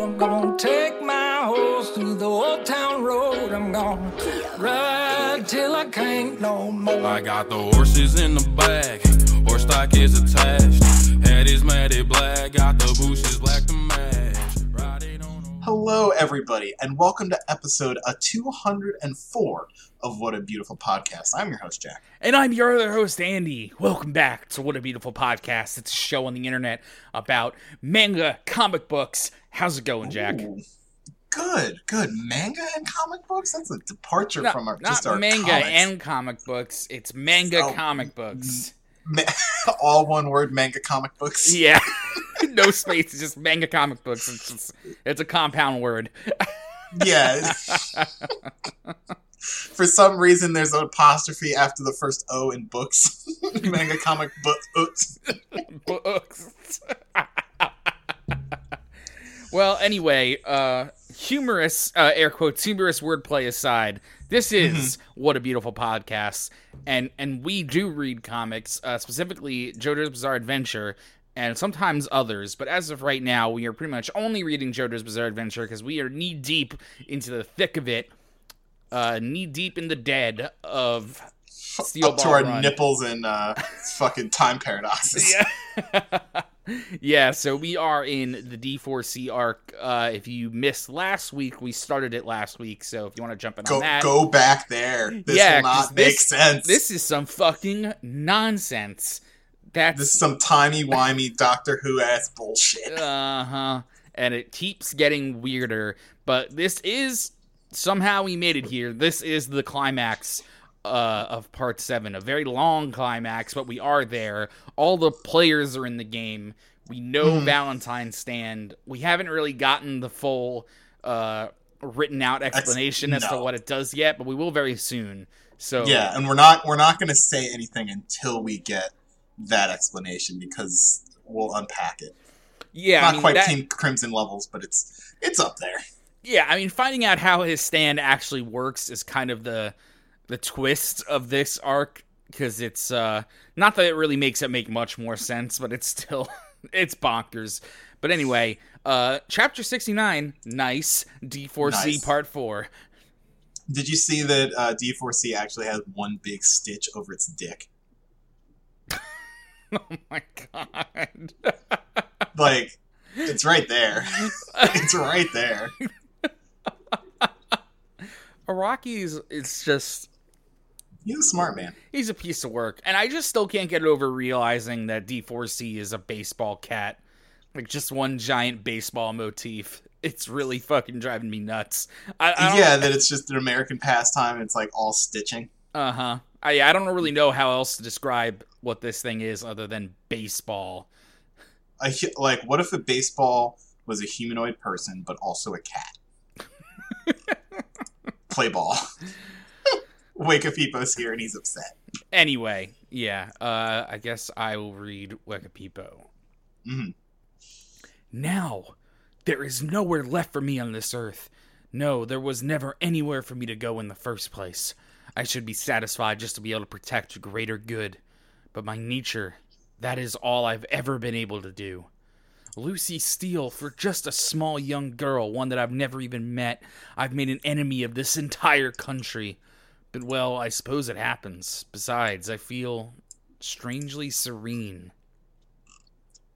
I'm gonna take my horse through the old town road. I'm gonna ride till I can't no more. I got the horses in the back, horse stock is attached. Head is matted black, got the bushes black to match. Riding on a- Hello, everybody, and welcome to episode uh, 204 of What a Beautiful Podcast. I'm your host, Jack. And I'm your other host, Andy. Welcome back to What a Beautiful Podcast. It's a show on the internet about manga, comic books. How's it going, Jack? Ooh, good, good. Manga and comic books? That's a departure from our not just our manga comics. and comic books. It's manga Oh, comic books. Ma- all one word manga comic books. Yeah. no space. It's just manga comic books. It's just, it's a compound word. Yeah. For some reason, there's an apostrophe after the first O in books. manga comic books. books. Well, anyway, uh, humorous, uh, air quotes, humorous wordplay aside, this is what a beautiful podcast, and and we do read comics, uh, specifically JoJo's Bizarre Adventure. And sometimes others, but as of right now, we are pretty much only reading JoJo's Bizarre Adventure because we are knee deep into the thick of it, uh, knee deep in the dead of Steel Up to our Run. nipples in uh, fucking time paradoxes. Yeah. yeah, so we are in the D4C arc. Uh, if you missed last week, we started it last week. So if you want to jump in Go, on that, go back there. This Yeah, will not make this- sense. this is some fucking nonsense. That's This is some timey wimey Doctor Who ass bullshit. uh huh. And it keeps getting weirder. But this is somehow we made it here. This is the climax uh, of part seven. A very long climax, but we are there. All the players are in the game. We know Mhm. Valentine's stand. We haven't really gotten the full uh, written out explanation as to what it does yet, but we will very soon. So Yeah, and we're not we're not going to say anything until we get that explanation because we'll unpack it. yeah, not I mean, quite that- Team Crimson levels, but it's it's up there. Yeah, I mean, finding out how his stand actually works is kind of the the twist of this arc because it's uh not that it really makes it make much more sense, but it's still it's bonkers. But anyway, uh chapter 69, nice, D4C Nice. part 4. Did you see that uh, D4C actually has one big stitch over its dick? Oh my god. Like it's right there. it's right there. Araki's it's just He's a smart man. he's a piece of work. And I just still can't get over realizing that D4C is a baseball cat. Like just one giant baseball motif. It's really fucking driving me nuts. I, I Yeah, that it's just an American pastime. It's like all stitching. Uh huh. I I don't really know how else to describe what this thing is other than baseball. Hu- like, what if a baseball was a humanoid person but also a cat? Play ball. Hippo's here and he's upset. Anyway, yeah. Uh, I guess I will read Wekapipo. Mhm. Now, there is nowhere left for me on this earth. No, there was never anywhere for me to go in the first place. I should be satisfied just to be able to protect greater good. But my nature, that is all I've ever been able to do. Lucy Steele, for just a small young girl, one that I've never even met, I've made an enemy of this entire country. But well, I suppose it happens. Besides, I feel strangely serene.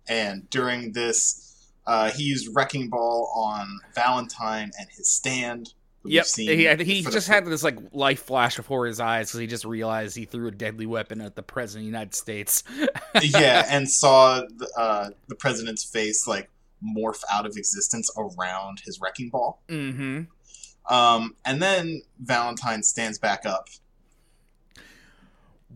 And during this, uh, he used Wrecking Ball on Valentine and his stand. Yep, he, he for the just had this like life flash before his eyes because he just realized he threw a deadly weapon at the president of the United States. yeah, and saw the, uh, the president's face like morph out of existence around his Wrecking Ball. mm-hmm. Um, and then Valentine stands back up.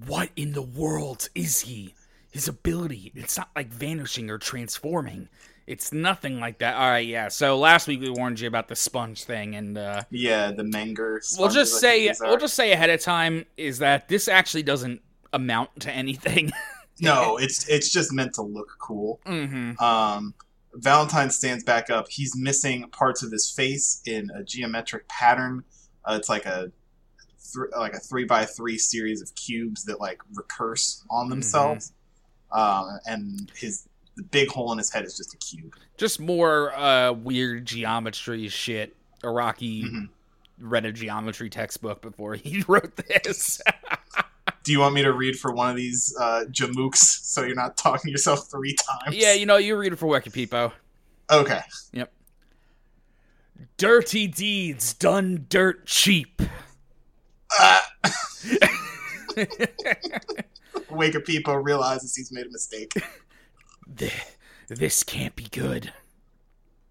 What in the world is he? His ability, it's not like vanishing or transforming. It's nothing like that. All right, yeah. So last week we warned you about the sponge thing, and uh, Yeah, the Menger. we'll just say we'll just say ahead of time is that this actually doesn't amount to anything. no, it's it's just meant to look cool. mm-hmm. Um, Valentine stands back up. He's missing parts of his face in a geometric pattern. Uh, it's like a th- like a three by three series of cubes that like recurse on themselves. Um, and his the big hole in his head is just a cube. Just more uh, weird geometry shit. Araki Mhm. read a geometry textbook before he wrote this. Do you want me to read for one of these uh, jamooks so you're not talking yourself three times? yeah, you know, you read it for Wikipedia. Okay. Yep. Dirty deeds done dirt cheap. Ah. Wikipedia realizes he's made a mistake. This can't be good.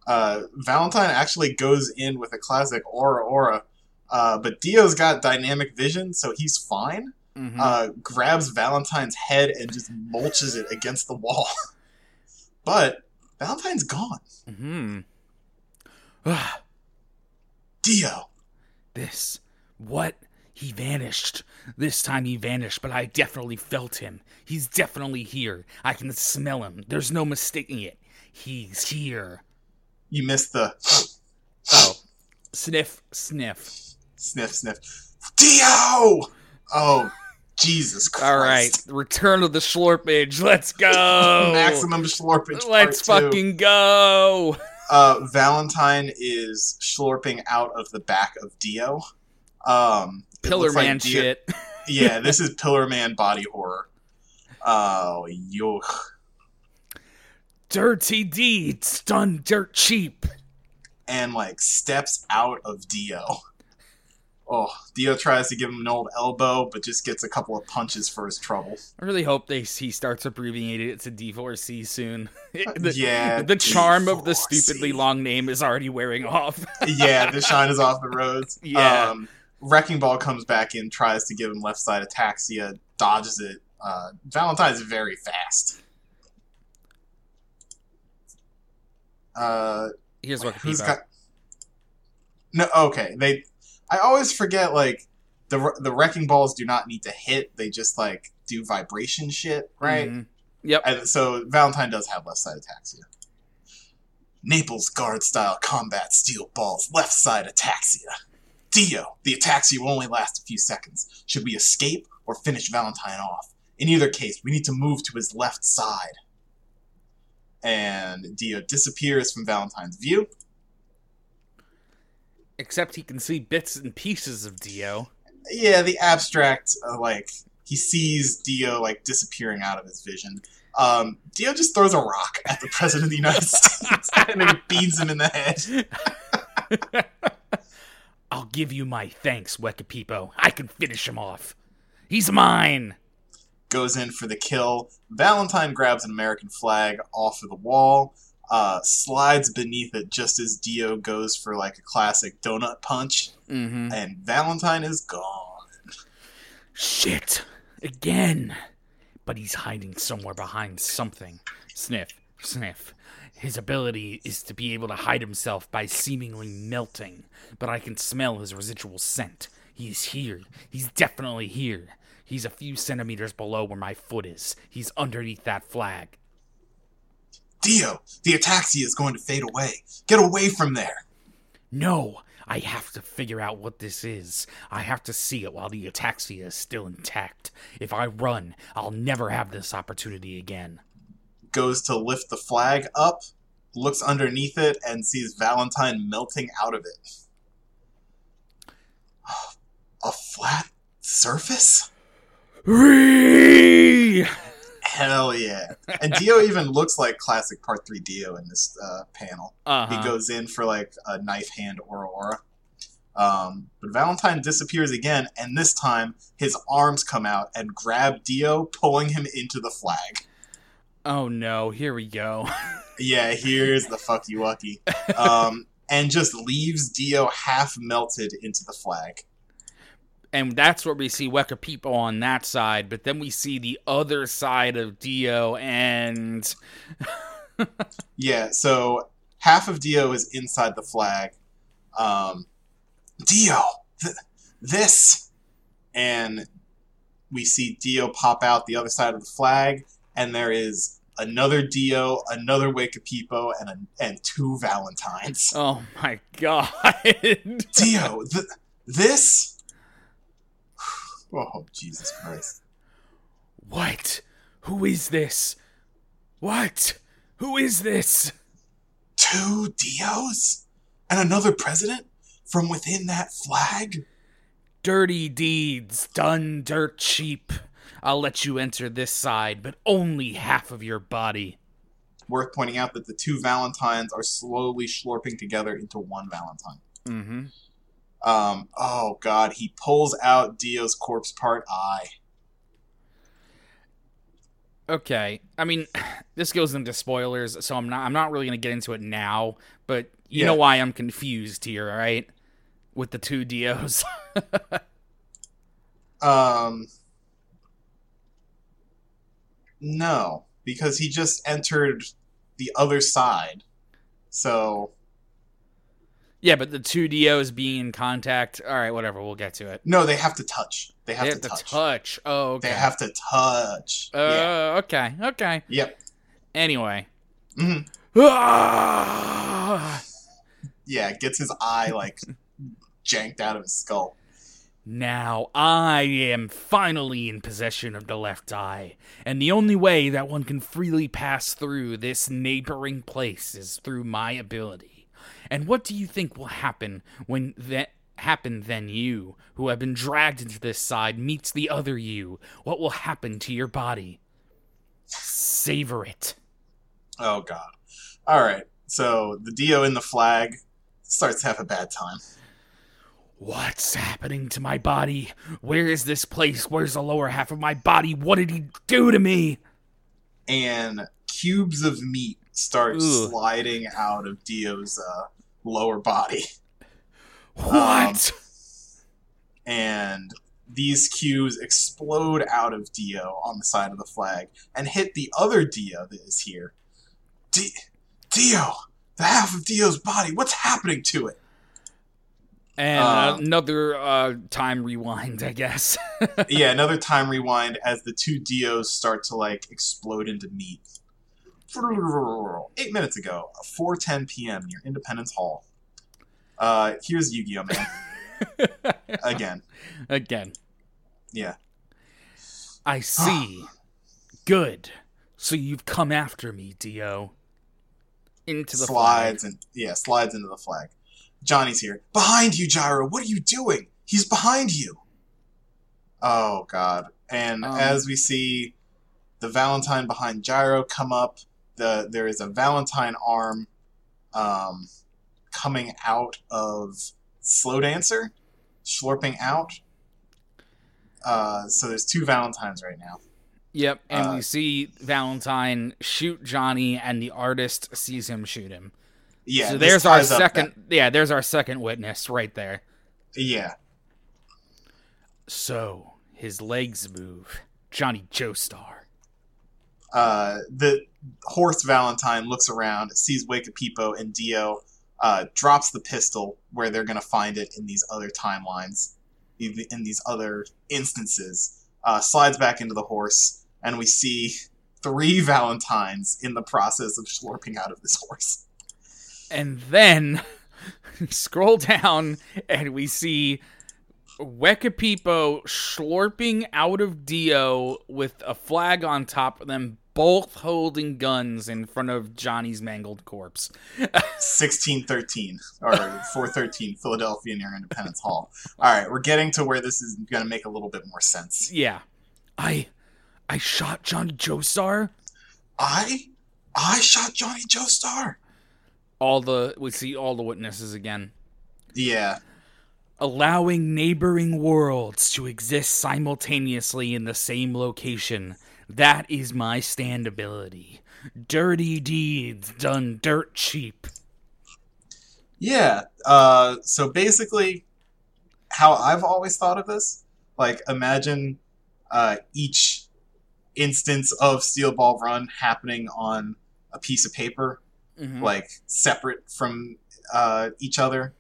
Uh, Valentine actually goes in with a classic Ora Ora, uh, but Dio's got dynamic vision, so he's fine. Mhm. uh, grabs Valentine's head and just mulches it against the wall. but Valentine's gone. hmm Ah, Dio. this. What? He vanished. This time he vanished, but I definitely felt him. He's definitely here. I can smell him. There's no mistaking it. He's here. You missed the Oh. Sniff, sniff. sniff, sniff. Dio! Oh, Jesus Christ. All right. Return of the Schlorpage. Let's go. Maximum Schlorpage. Oh. Let's part two. fucking go. Uh, Valentine is schlorping out of the back of Dio. Um, Pillar looks like man Dio- shit. Yeah, this is Pillar Man body horror. Oh, yuck. Dirty deeds done dirt cheap. and like steps out of Dio. Oh, Dio tries to give him an old elbow, but just gets a couple of punches for his trouble. I really hope they he starts abbreviating it to D4C soon. the, yeah, the charm of the D4C. stupidly long name is already wearing off. yeah, the shine is off the roads. Yeah. Um, Wrecking Ball comes back in, tries to give him left side ataxia, dodges it. Uh, Valentine's very fast. Uh, Here's what Wikipedia. got? No, okay. They, I always forget like the the wrecking balls do not need to hit; they just like do vibration shit, right? Mhm. Yep. And so Valentine does have left side ataxia. Naples guard style combat steel balls, left side ataxia. Dio, the ataxia will only last a few seconds. Should we escape or finish Valentine off? In either case, we need to move to his left side. And Dio disappears from Valentine's view. Except he can see bits and pieces of Dio. Yeah, the abstract, uh, like, he sees Dio, like, disappearing out of his vision. Um, Dio just throws a rock at the President of the United States and then beats him in the head. I'll give you my thanks, Wikipedia. I can finish him off. He's mine. goes in for the kill. Valentine grabs an American flag off of the wall, uh, slides beneath it just as Dio goes for like a classic donut punch, Mm-hmm. and Valentine is gone. Shit. Again. But he's hiding somewhere behind something. Sniff, sniff. His ability is to be able to hide himself by seemingly melting, but I can smell his residual scent. He's here. He's definitely here. He's a few centimeters below where my foot is. He's underneath that flag. Dio, the ataxia is going to fade away. Get away from there. No, I have to figure out what this is. I have to see it while the ataxia is still intact. If I run, I'll never have this opportunity again. Goes to lift the flag up, looks underneath it, and sees Valentine melting out of it. A flat surface? Ree! Hell yeah. And Dio even looks like classic Part 3 Dio in this uh, panel. Uh-huh. He goes in for like a knife hand ora ora. Um, but Valentine disappears again, and this time his arms come out and grab Dio, pulling him into the flag. Oh no, here we go. Yeah, here's the fuck you lucky. Um, and just leaves Dio half melted into the flag. And that's where we see Weka People on that side, but then we see the other side of Dio and Yeah, so half of Dio is inside the flag. Um, Dio, th- this, and we see Dio pop out the other side of the flag, and there is another Dio, another Wekapipo, and a, and two Valentines. oh my god. Dio, th- this. Oh Jesus Christ! what? Who is this? What? Who is this? Two Dios? And another president? From within that flag? Dirty deeds done dirt cheap. I'll let you enter this side, but only half of your body. Worth pointing out that the two Valentines are slowly slurping together into one Valentine. Mm-hmm. Um, oh god, he pulls out Dio's corpse part eye. Okay. I mean, this goes into spoilers, so I'm not I'm not really gonna get into it now, but you Yeah. know why I'm confused here, right? With the two Dios. Um, no, because he just entered the other side. So yeah, but the two Dios being in contact. All right, whatever. We'll get to it. no, they have to touch. They have, they to, have to touch. touch. Oh, okay. They have to touch. Uh, yeah. okay, okay. Yep. Anyway. hmm Ah! Yeah, gets his eye like janked out of his skull. Now I am finally in possession of the left eye, and the only way that one can freely pass through this neighboring place is through my ability. And what do you think will happen when that happen then you, who have been dragged into this side, meets the other you? What will happen to your body? Savor it. Oh god. All right. So the Dio in the flag starts to have a bad time. What's happening to my body? Where is this place? Where's the lower half of my body? What did he do to me? and cubes of meat start Ugh. sliding out of Dio's uh, lower body. What? And these cubes explode out of Dio on the side of the flag and hit the other Dio that is here. D- Dio! The half of Dio's body! What's happening to it? and um, another uh, time rewind, I guess. yeah, another time rewind as the two Dios start to like explode into meat. Eight minutes ago, 4:10 p.m. near Independence Hall. Uh, here's Yu-Gi-Oh man again. Again, Yeah, I see. Good. So you've come after me, Dio. Into the slides and yeah, slides into the flag. Johnny's here. Behind you, Gyro. What are you doing? He's behind you. Oh God! And Um, as we see the Valentine behind Gyro come up, the there is a Valentine arm, um, coming out of Slow Dancer, slurping out. Uh, so there's two Valentines right now. Yep, and Uh, we see Valentine shoot Johnny, and the artist sees him shoot him. Yeah, so there's our second. Yeah, there's our second witness right there. yeah, So his legs move. Johnny Joestar. Uh, the horse Valentine looks around, sees Wekapipo and Dio, uh, drops the pistol where they're going to find it in these other timelines, in in these other instances, uh, slides back into the horse, and we see three Valentines in the process of slurping out of this horse. And then scroll down and we see Wekapipo slurping out of Dio with a flag on top of them, both holding guns in front of Johnny's mangled corpse. 1613 or 413 Philadelphia near Independence Hall. All right, we're getting to where this is going to make a little bit more sense. Yeah. I I shot Johnny Joestar. I I shot Johnny Joestar. All the we see all the witnesses again. Yeah, allowing neighboring worlds to exist simultaneously in the same location. That is my stand ability. Dirty deeds done dirt cheap. Yeah. Uh, so basically, how I've always thought of this, like imagine uh, each instance of Steel Ball Run happening on a piece of paper, Mhm. like separate from uh, each other.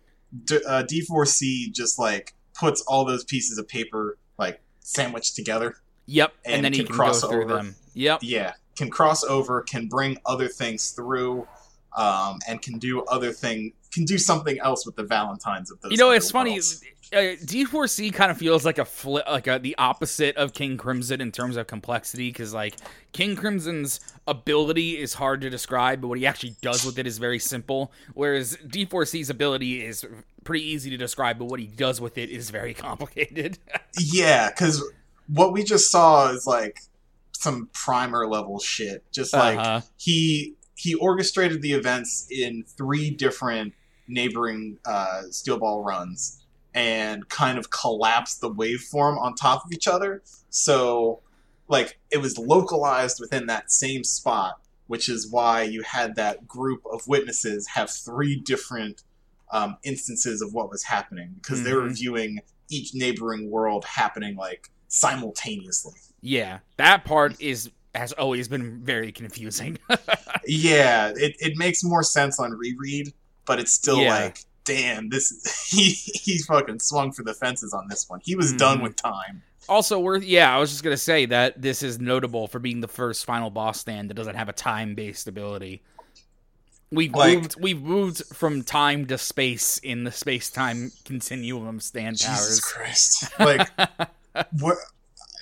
D- uh, D4C just like puts all those pieces of paper like sandwiched together. Yep, and, and then he can can cross go through over. them. Yep. Yeah, can cross over, can bring other things through, um, and can do other thing, can do something else with the Valentines of those. You know, it's funny. Uh, D4C kind of feels like a flip, like a, the opposite of King Crimson in terms of complexity, because like King Crimson's ability is hard to describe, but what he actually does with it is very simple. Whereas D4C's ability is pretty easy to describe, but what he does with it is very complicated. Yeah, because what we just saw is like some primer level shit. Just like Uh-huh. he he orchestrated the events in three different neighboring uh, steel ball runs and kind of collapsed the waveform on top of each other. So like it was localized within that same spot, which is why you had that group of witnesses have three different um, instances of what was happening because they were Mhm. viewing each neighboring world happening like simultaneously. yeah, that part is has always been very confusing. Yeah, it, it makes more sense on reread, but it's still Yeah. like, damn, this he he fucking swung for the fences on this one. He was done Mhm. with time. Also, worth yeah, I was just gonna say that this is notable for being the first final boss stand that doesn't have a time-based ability. We've Like- moved we've moved from time to space in the space-time continuum stand Jesus powers. Christ. Like what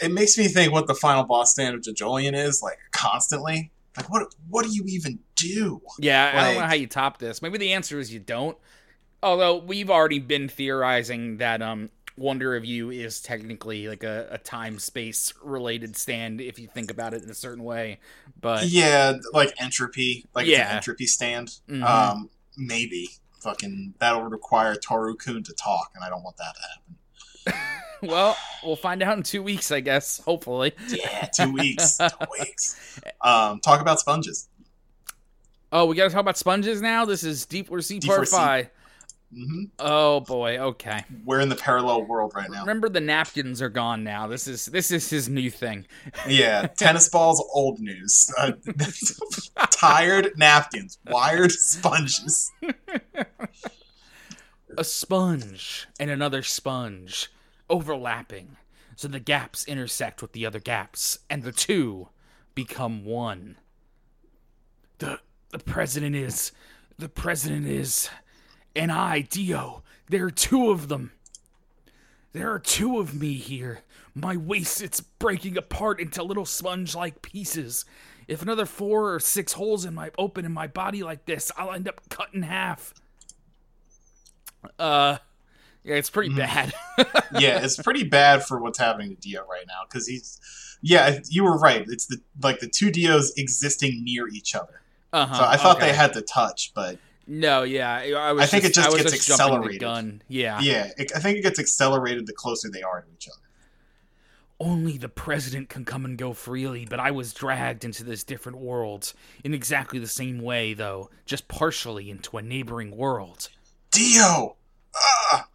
it makes me think what the final boss stand of JoJolion is, like constantly. Like what what do you even do? Yeah, I don't know how you top this. Maybe the answer is you don't. Although we've already been theorizing that um Wonder of You is technically like a, a time space related stand if you think about it in a certain way. But Yeah, like entropy. Like it's Yeah. an entropy stand. Mhm. Um maybe. Fucking that'll require Toru Kun to talk, and I don't want that to happen. well, we'll find out in two weeks, I guess. Hopefully. Yeah, two weeks. two weeks. Um, talk about sponges. Oh, we got to talk about sponges now. This is Deep War Sea Part D4C. Five. hmm Oh boy. Okay. We're in the parallel world right now. Remember the napkins are gone now. This is this is his new thing. Yeah, tennis balls, old news. Uh, tired napkins, wired sponges. a sponge and another sponge overlapping. So the gaps intersect with the other gaps and the two become one. The the president is the president is and i dio there are two of them. There are two of me here. My waist it's breaking apart into little sponge like pieces. If another four or six holes in my open in my body like this i'll end up cut in half. Uh, yeah, it's pretty bad. Yeah, it's pretty bad for what's happening to Dio right now because he's. Yeah, you were right. It's the like the two Dios existing near each other. uh-huh, So I thought okay. they had to touch, but No, yeah, I was. I think it just I was gets the accelerated. gun. Yeah. yeah, it, I think it gets accelerated the closer they are to each other. Only the president can come and go freely, but I was dragged into this different world in exactly the same way, though, just partially into a neighboring world. Dio! Ah!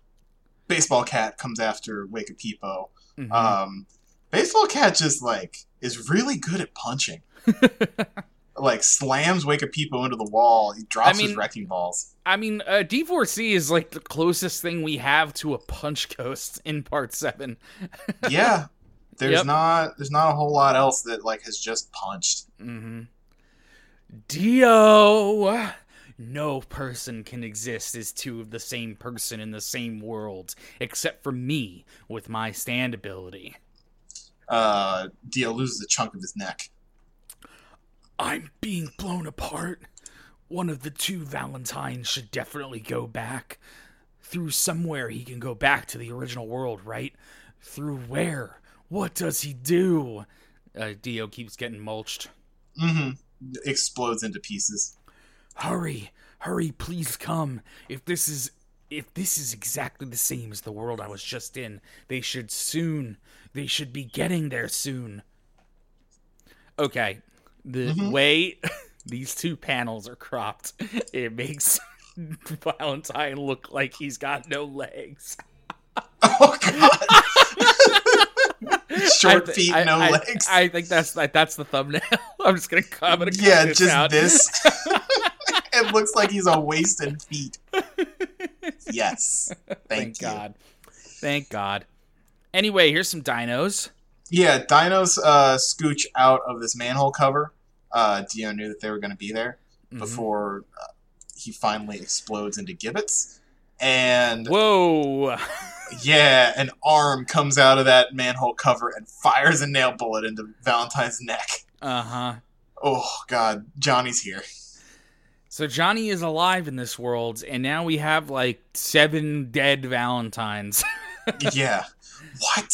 Baseball Cat comes after Wake Up Peepo. Mhm. Um, Baseball Cat just like is really good at punching. like slams Wake Up Peepo into the wall. He drops I mean- his wrecking balls. I mean, uh, D4C is like the closest thing we have to a punch ghost in Part Seven. Yeah, there's Yep. not there's not a whole lot else that like has just punched. Mm-hmm. Dio! No person can exist as two of the same person in the same world, except for me with my stand ability. Uh, Dio loses a chunk of his neck. I'm being blown apart. One of the two Valentines should definitely go back. Through somewhere he can go back to the original world, right? Through where? What does he do? Uh, Dio keeps getting mulched. Mm-hmm. Explodes into pieces. Hurry, hurry, please come. If this is if this is exactly the same as the world I was just in, they should soon they should be getting there soon. Okay. The Mhm. way these two panels are cropped, it makes Valentine look like he's got no legs. Oh god! Short I thi- feet, I- no I- legs. I think that's that's the thumbnail. I'm just gonna I'm yeah, just out. this. It looks like he's a wasted feet. Yes. Thank, Thank. God. Thank God. Anyway, here's some dinos. Yeah, dinos uh, scooch out of this manhole cover. Uh, Dio knew that they were going to be there Mhm. before uh, he finally explodes into gibbets. And Whoa! yeah, an arm comes out of that manhole cover and fires a nail bullet into Valentine's neck. Uh huh. Oh god, Johnny's here. So Johnny is alive in this world, and now we have like seven dead Valentines. yeah. What?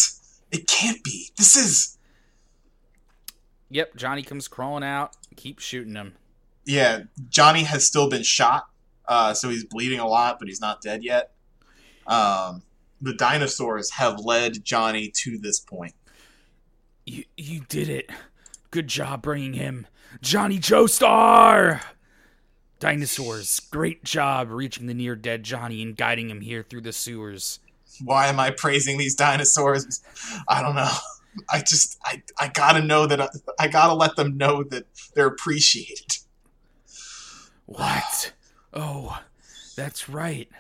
It can't be. This is yep, Johnny comes crawling out, keep shooting him. yeah, Johnny has still been shot, uh, so he's bleeding a lot, but he's not dead yet. Um, the dinosaurs have led Johnny to this point. You you did it. Good job bringing him. Johnny Joestar! Dinosaurs, great job reaching the near dead Johnny and guiding him here through the sewers. Why am I praising these dinosaurs? I don't know. I just I, I gotta know that I, I gotta let them know that they're appreciated. What? Oh, that's right.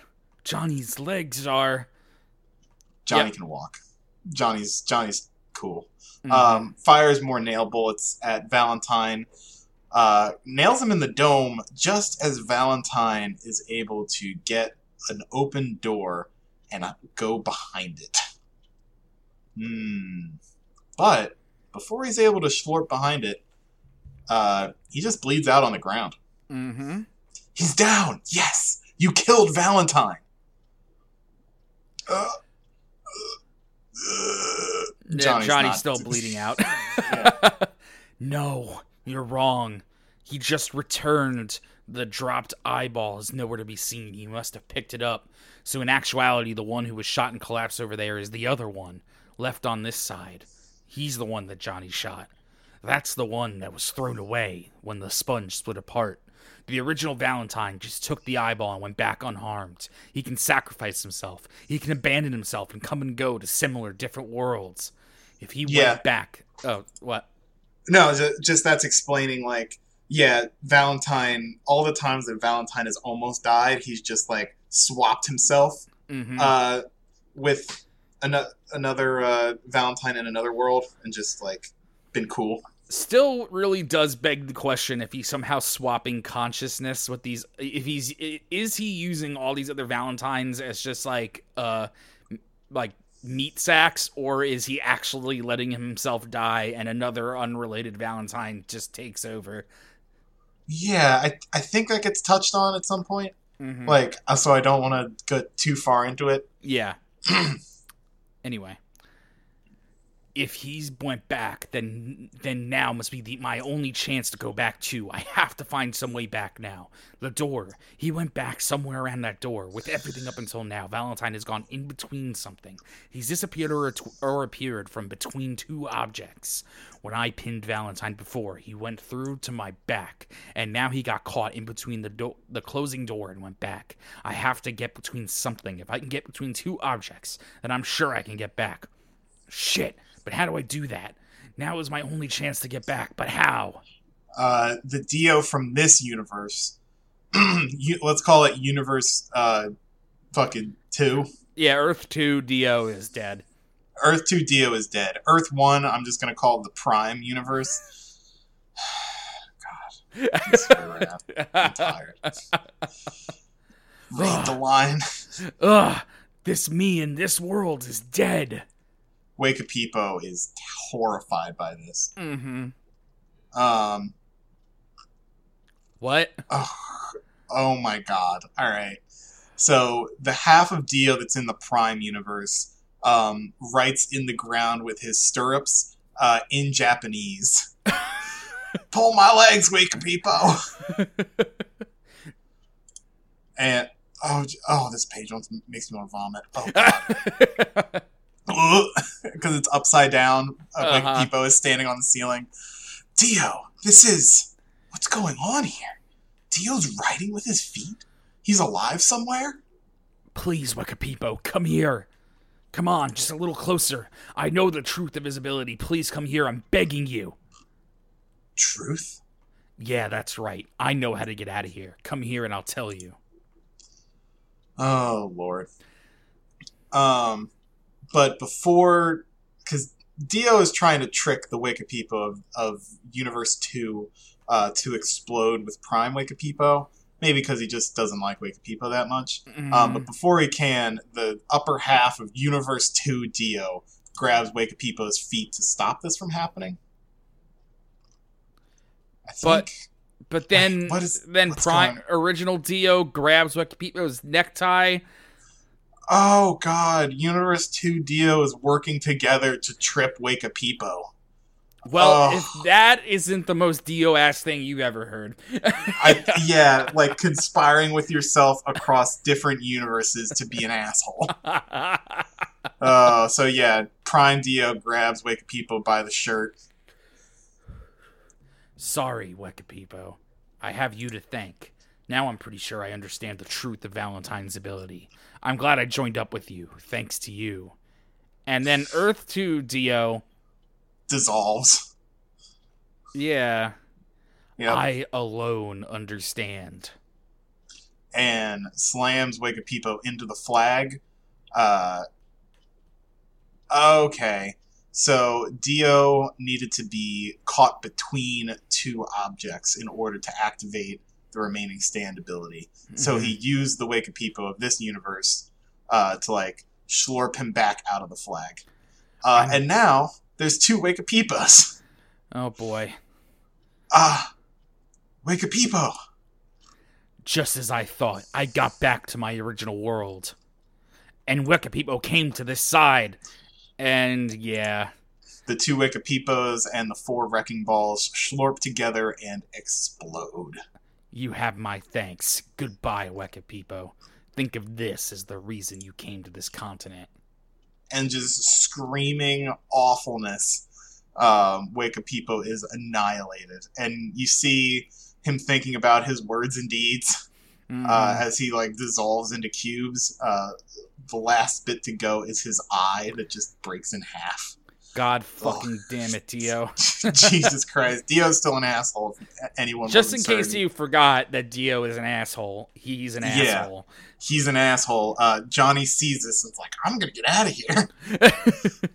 Johnny's legs are. Johnny Yep. can walk. Johnny's Johnny's cool. Mhm. Um, fires more nail bullets at Valentine. Uh, nails him in the dome just as Valentine is able to get an open door and go behind it. Hmm. But before he's able to slurp behind it, uh, he just bleeds out on the ground. mm-hmm. He's down. Yes, you killed Valentine. Uh, uh, Johnny's, Johnny's still bleeding out. No, you're wrong. He just returned. The dropped eyeball is nowhere to be seen. He must have picked it up. So, in actuality, the one who was shot and collapsed over there is the other one, left on this side. He's the one that Johnny shot. That's the one that was thrown away when the sponge split apart. The original Valentine just took the eyeball and went back unharmed. He can sacrifice himself. He can abandon himself and come and go to similar different worlds. If he Yeah. went back, oh, what? No, ju- just that's explaining like, yeah, Valentine. All the times that Valentine has almost died, he's just like swapped himself Mm-hmm. uh, with an- another uh, Valentine in another world, and just like been cool. Still, really does beg the question if he's somehow swapping consciousness with these. If he's is he using all these other Valentines as just like uh, like meat sacks, or is he actually letting himself die and another unrelated Valentine just takes over? Yeah, I I think that gets touched on at some point. Mhm. Like, uh, so I don't want to go too far into it. Yeah. anyway, if he's went back, then then now must be the, my only chance to go back too. I have to find some way back now. The door. He went back somewhere around that door. With everything up until now, Valentine has gone in between something. He's disappeared or, or appeared from between two objects. When I pinned Valentine before, he went through to my back, and now he got caught in between the do- the closing door and went back. I have to get between something. If I can get between two objects, then I'm sure I can get back. Shit, but how do I do that? Now is my only chance to get back, but how? Uh, the Dio from this universe, you, let's call it Universe uh, fucking two. Yeah, Earth 2 Dio is dead. Earth 2 Dio is dead. Earth 1, I'm just going to call it the Prime universe. God. That's where we're at. I'm tired. Read the line. Ugh, this me in this world is dead. Wake of Peepo is horrified by this. Mm-hmm. Um, What? oh, oh my god. All right. So the half of Dio that's in the Prime universe um, writes in the ground with his stirrups uh, in Japanese. Pull my legs, Wake of Peepo. and oh, oh, this page makes me want to vomit. Oh god. because it's upside down. Uh, Like Uh-huh. Peepo is standing on the ceiling. Dio, this is what's going on here. Dio's writing with his feet. He's alive somewhere. Please, Wekapipo, come here. Come on, just a little closer. I know the truth of his ability. Please come here. I'm begging you. Truth. Yeah, that's right. I know how to get out of here. Come here and I'll tell you. Oh lord. Um, but before, because Dio is trying to trick the Wekapipo of, of Universe Two uh, to explode with Prime Wekapipo. maybe because he just doesn't like Wake People that much. Mm-hmm. Um, but before he can, the upper half of Universe 2 Dio grabs Wake People's feet to stop this from happening. I But- think. But then, what is- then Prime original Dio grabs Wikipedia's necktie. Oh god, Universe 2 Dio is working together to trip Wake People. Well, Oh. if that isn't the most Dio ass thing you've ever heard, I, yeah, like conspiring with yourself across different universes to be an asshole. Uh, so yeah, Prime Dio grabs Wake People by the shirt. Sorry, Wikipedia. I have you to thank. Now I'm pretty sure I understand the truth of Valentine's ability. I'm glad I joined up with you, thanks to you. And then Earth 2 Dio, Dissolves. yeah, Yep. I alone understand. and slams Wake People into the flag. Uh, okay. So Dio needed to be caught between two objects in order to activate the remaining stand ability. So he used the Wake People of this universe uh, to like slurp him back out of the flag. Uh, and now there's two Wake Peoples. Oh boy. Ah, Wake People. Just as I thought, I got back to my original world. And Wikipedia came to this side. And yeah, The two Wekapipos and the four wrecking balls slurp together and explode. You have my thanks. Goodbye, Wikipedia. Think of this as the reason you came to this continent. And just screaming awfulness, um, Wekapipo is annihilated. And you see him thinking about his words and deeds Mm. uh, as he like dissolves into cubes. Uh, the last bit to go is his eye that just breaks in half. God fucking damn it, Dio. Jesus Christ, Dio's still an asshole. Anyone Just in wasn't case certain. you forgot that Dio is an asshole, he's an Yeah. asshole. he's an asshole. Uh, Johnny sees this and is like, I'm gonna get out of here.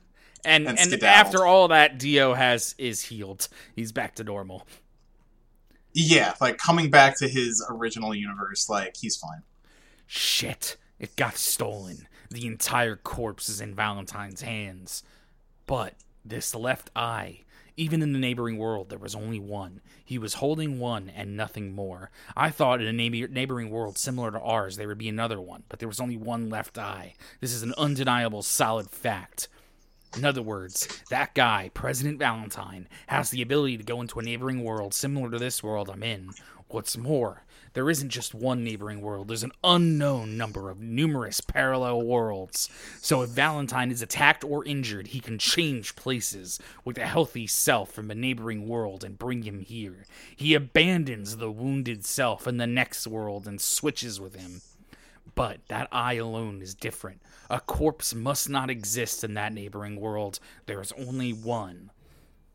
and And and after all that, Dio has is healed. He's back to normal. yeah, like coming back to his original universe, like he's fine. Shit, it got stolen. The entire corpse is in Valentine's hands. But this left eye, even in the neighboring world, there was only one. He was holding one and nothing more. I thought in a neighboring world similar to ours, there would be another one, but there was only one left eye. This is an undeniable, solid fact. In other words, that guy, President Valentine, has the ability to go into a neighboring world similar to this world I'm in. What's more, there isn't just one neighboring world, there's an unknown number of numerous parallel worlds. So if Valentine is attacked or injured, he can change places with a healthy self from a neighboring world and bring him here. He abandons the wounded self in the next world and switches with him. But that eye alone is different. A corpse must not exist in that neighboring world. There is only one.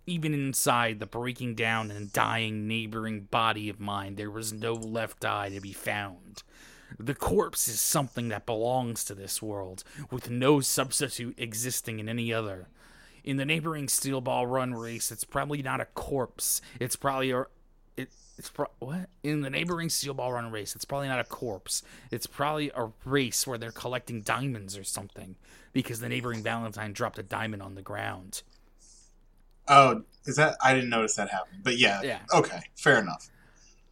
Even inside the breaking down and dying neighboring body of mine, there was no left eye to be found. The corpse is something that belongs to this world, with no substitute existing in any other. In the neighboring Steel Ball Run race, it's probably not a corpse. It's probably a. It, it's pro- what in the neighboring Steel Ball Run race. It's probably not a corpse. It's probably a race where they're collecting diamonds or something because the neighboring Valentine dropped a diamond on the ground. Oh, is that? I didn't notice that happen. But yeah, Yeah. okay, fair enough.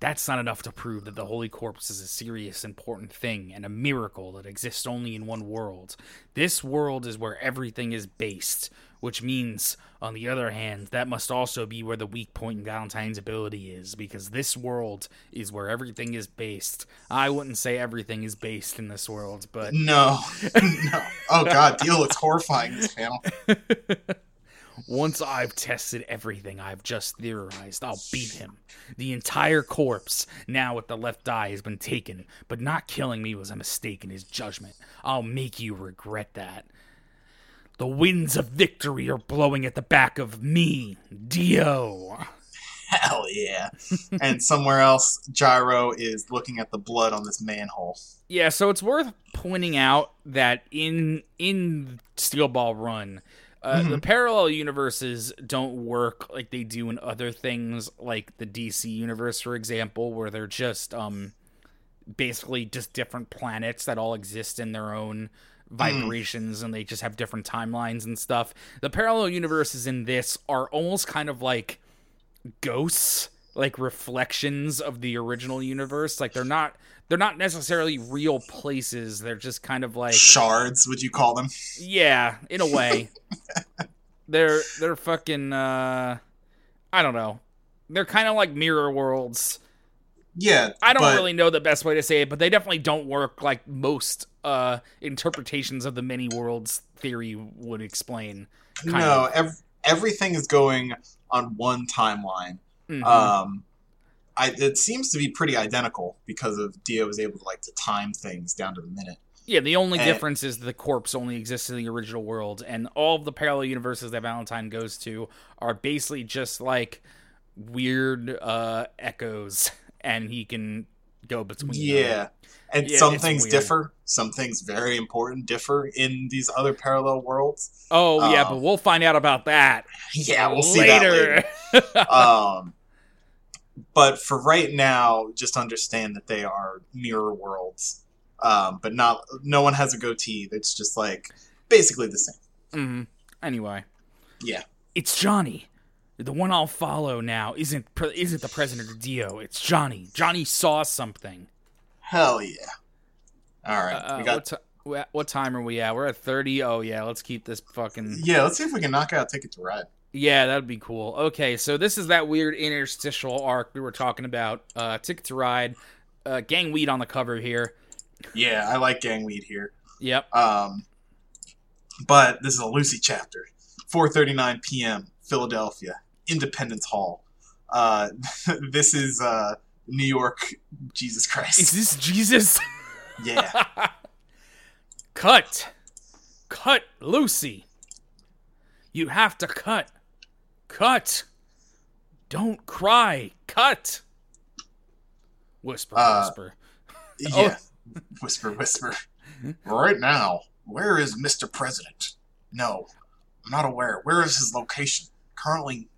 That's not enough to prove that the Holy Corpse is a serious, important thing and a miracle that exists only in one world. This world is where everything is based, which means, on the other hand, that must also be where the weak point in Valentine's ability is, because this world is where everything is based. I wouldn't say everything is based in this world, but No, no. Oh god, Deal, looks horrifying this panel. Once I've tested everything I've just theorized, I'll beat him. The entire corpse, now with the left eye, has been taken, but not killing me was a mistake in his judgment. I'll make you regret that. The winds of victory are blowing at the back of me, Dio. Hell yeah. and somewhere else, Gyro is looking at the blood on this manhole. Yeah, so it's worth pointing out that in in Steel Ball Run, uh, the parallel universes don't work like they do in other things, like the DC universe, for example, where they're just um basically just different planets that all exist in their own vibrations and they just have different timelines and stuff. The parallel universes in this are almost kind of like ghosts, like reflections of the original universe. Like they're not they're not necessarily real places. They're just kind of like Shards, would you call them? yeah, in a way. they're they're fucking uh I don't know. They're kind of like mirror worlds. Yeah. I don't but- really know the best way to say it, but they definitely don't work like most uh interpretations of the many worlds theory would explain. kind No, ev- everything is going on one timeline. Mhm. Um, I, it seems to be pretty identical because of Dio was able to like to time things down to the minute. yeah, the only and- difference is the corpse only exists in the original world, and all of the parallel universes that Valentine goes to are basically just like weird uh echoes, and he can go between. them. Yeah. And Yeah, some things weird. differ. Some things very important differ in these other parallel worlds. Oh yeah, Um, but we'll find out about that Yeah, we'll see that later. um, but for right now, just understand that they are mirror worlds. Um, but not no one has a goatee. It's just like basically the same. hmm Anyway, Yeah. it's Johnny. The one I'll follow now isn't pre- isn't the president of Dio. It's Johnny. Johnny saw something. Hell yeah! All right, Uh, we what, got. ti- wha- what time are we at? We're at thirty. Oh yeah, let's keep this fucking. Yeah, let's see if we can knock out Ticket to Ride. Yeah, that'd be cool. Okay, so this is that weird interstitial arc we were talking about. Uh, Ticket to Ride, uh, Gang Weed on the cover here. Yeah, I like Gangweed here. Yep. Um, but this is a Lucy chapter. 4:39 p.m. Philadelphia, Independence Hall. Uh, this is uh, New York. Jesus Christ! Is this Jesus? yeah. cut, cut, Lucy. You have to cut, cut. Don't cry. Cut. Whisper, Uh, whisper. Yeah. Whisper, whisper. Right now, where is Mr. President? No, I'm not aware. Where is his location? Currently,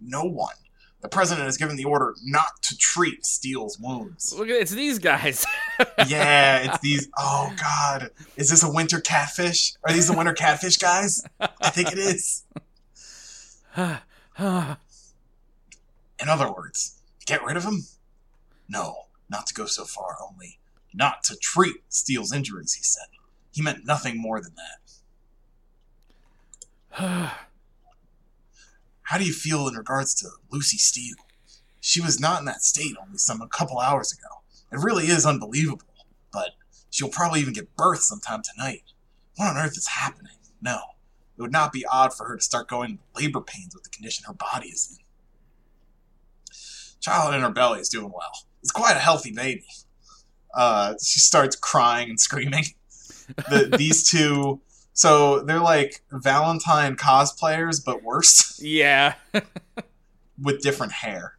no one. The president has given the order not to treat Steele's wounds. Look at it's these guys. yeah, it's these. Oh God, is this a winter catfish? Are these the winter catfish guys? I think it is. In other words, get rid of him? No, not to go so far. Only not to treat Steele's injuries. He said. He meant nothing more than that. How do you feel in regards to Lucy Steele? She was not in that state only some a couple hours ago. It really is unbelievable, but she'll probably even give birth sometime tonight. What on earth is happening? No, it would not be odd for her to start going labor pains with the condition her body is in. Child in her belly is doing well. It's quite a healthy baby. Uh, she starts crying and screaming. The, these two, so they're like Valentine cosplayers, but worse yeah. with different hair.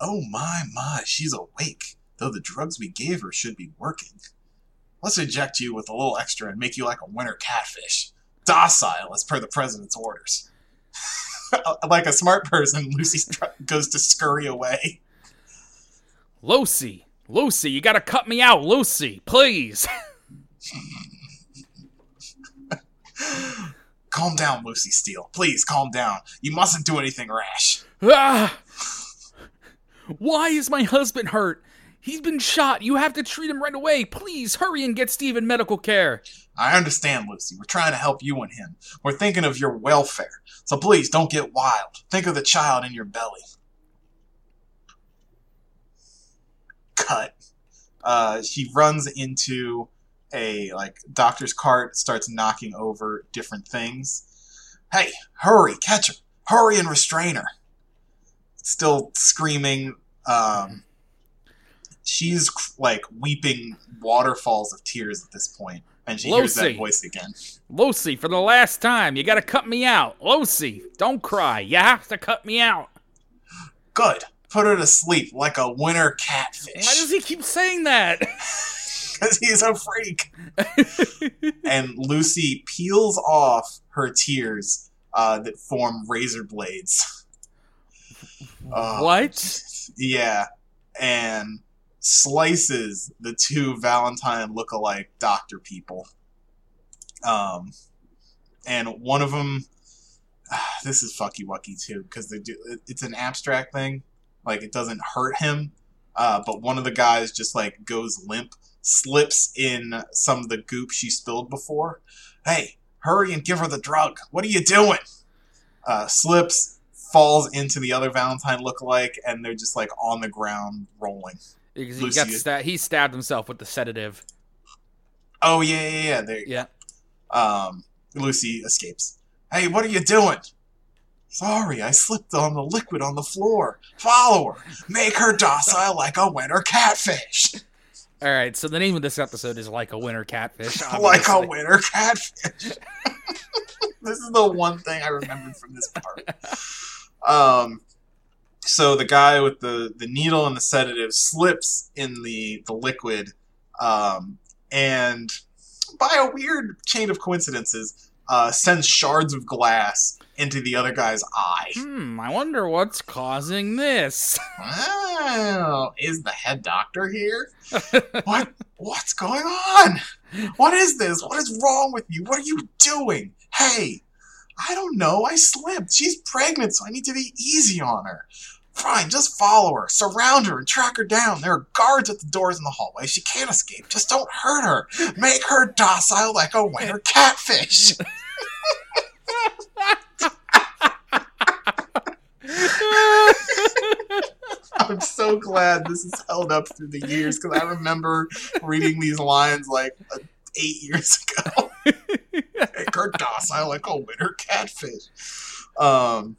Oh my my, she's awake. Though the drugs we gave her should be working. Let's inject you with a little extra and make you like a winter catfish. Docile as per the president's orders. like a smart person, Lucy goes to scurry away. Lucy. Lucy, you gotta cut me out, Lucy, please. Calm down, Lucy Steele. Please calm down. You mustn't do anything rash. ah! Why is my husband hurt? He's been shot. You have to treat him right away. Please hurry and get Steven medical care. I understand, Lucy. We're trying to help you and him. We're thinking of your welfare. So please don't get wild. Think of the child in your belly. Cut. Uh, he runs into a like doctor's cart, starts knocking over different things. Hey, hurry, catch her! Hurry and restrain her. Still screaming. Um, she's like weeping waterfalls of tears at this point, and she hears that voice again. Lucy, for the last time, you gotta cut me out. Lucy, don't cry. You have to cut me out. Good. Put her to sleep like a winter catfish. Why does he keep saying that? Because he's a freak. and Lucy peels off her tears uh, that form razor blades. Oh, What? Yeah. And slices the two Valentine look-alike doctor people. Um, and one of them, this is fucky wucky too, because they do. It's an abstract thing, like it doesn't hurt him, uh, but one of the guys just like goes limp, slips in some of the goop she spilled before. Hey, hurry and give her the drug. What are you doing? Uh, slips, falls into the other Valentine look-alike, and they're just like on the ground rolling. Because he got sta- he stabbed himself with the sedative. Oh yeah, yeah, yeah. There, Yeah. Um, Lucy escapes. Hey, what are you doing? Sorry, I slipped on the liquid on the floor. Follow her. Make her docile like a winter catfish. All right, so the name of this episode is like a winter catfish. like a winter catfish. this is the one thing I remembered from this part. Um, so the guy with the, the needle and the sedative slips in the, the liquid, um, and by a weird chain of coincidences, uh, sends shards of glass into the other guy's eye. Hmm, I wonder what's causing this. Oh, is the head doctor here? what? What's going on? What is this? What is wrong with you? What are you doing? Hey, I don't know. I slipped. She's pregnant, so I need to be easy on her. Fine, just follow her, surround her, and track her down. There are guards at the doors in the hallway. She can't escape. Just don't hurt her. Make her docile like a winter catfish. I'm so glad this is held up through the years because I remember reading these lines like uh, eight years ago. Make her docile like a winter catfish. Um,